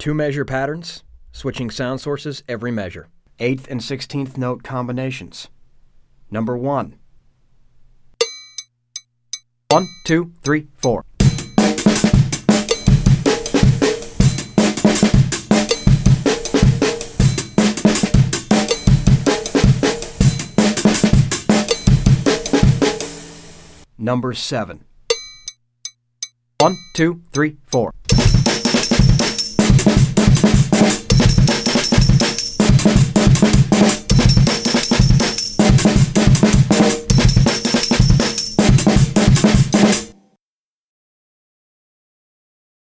Two measure patterns, switching sound sources every measure. Eighth and sixteenth note combinations. Number one. One, two, three, four. Number seven. One, two, three, four.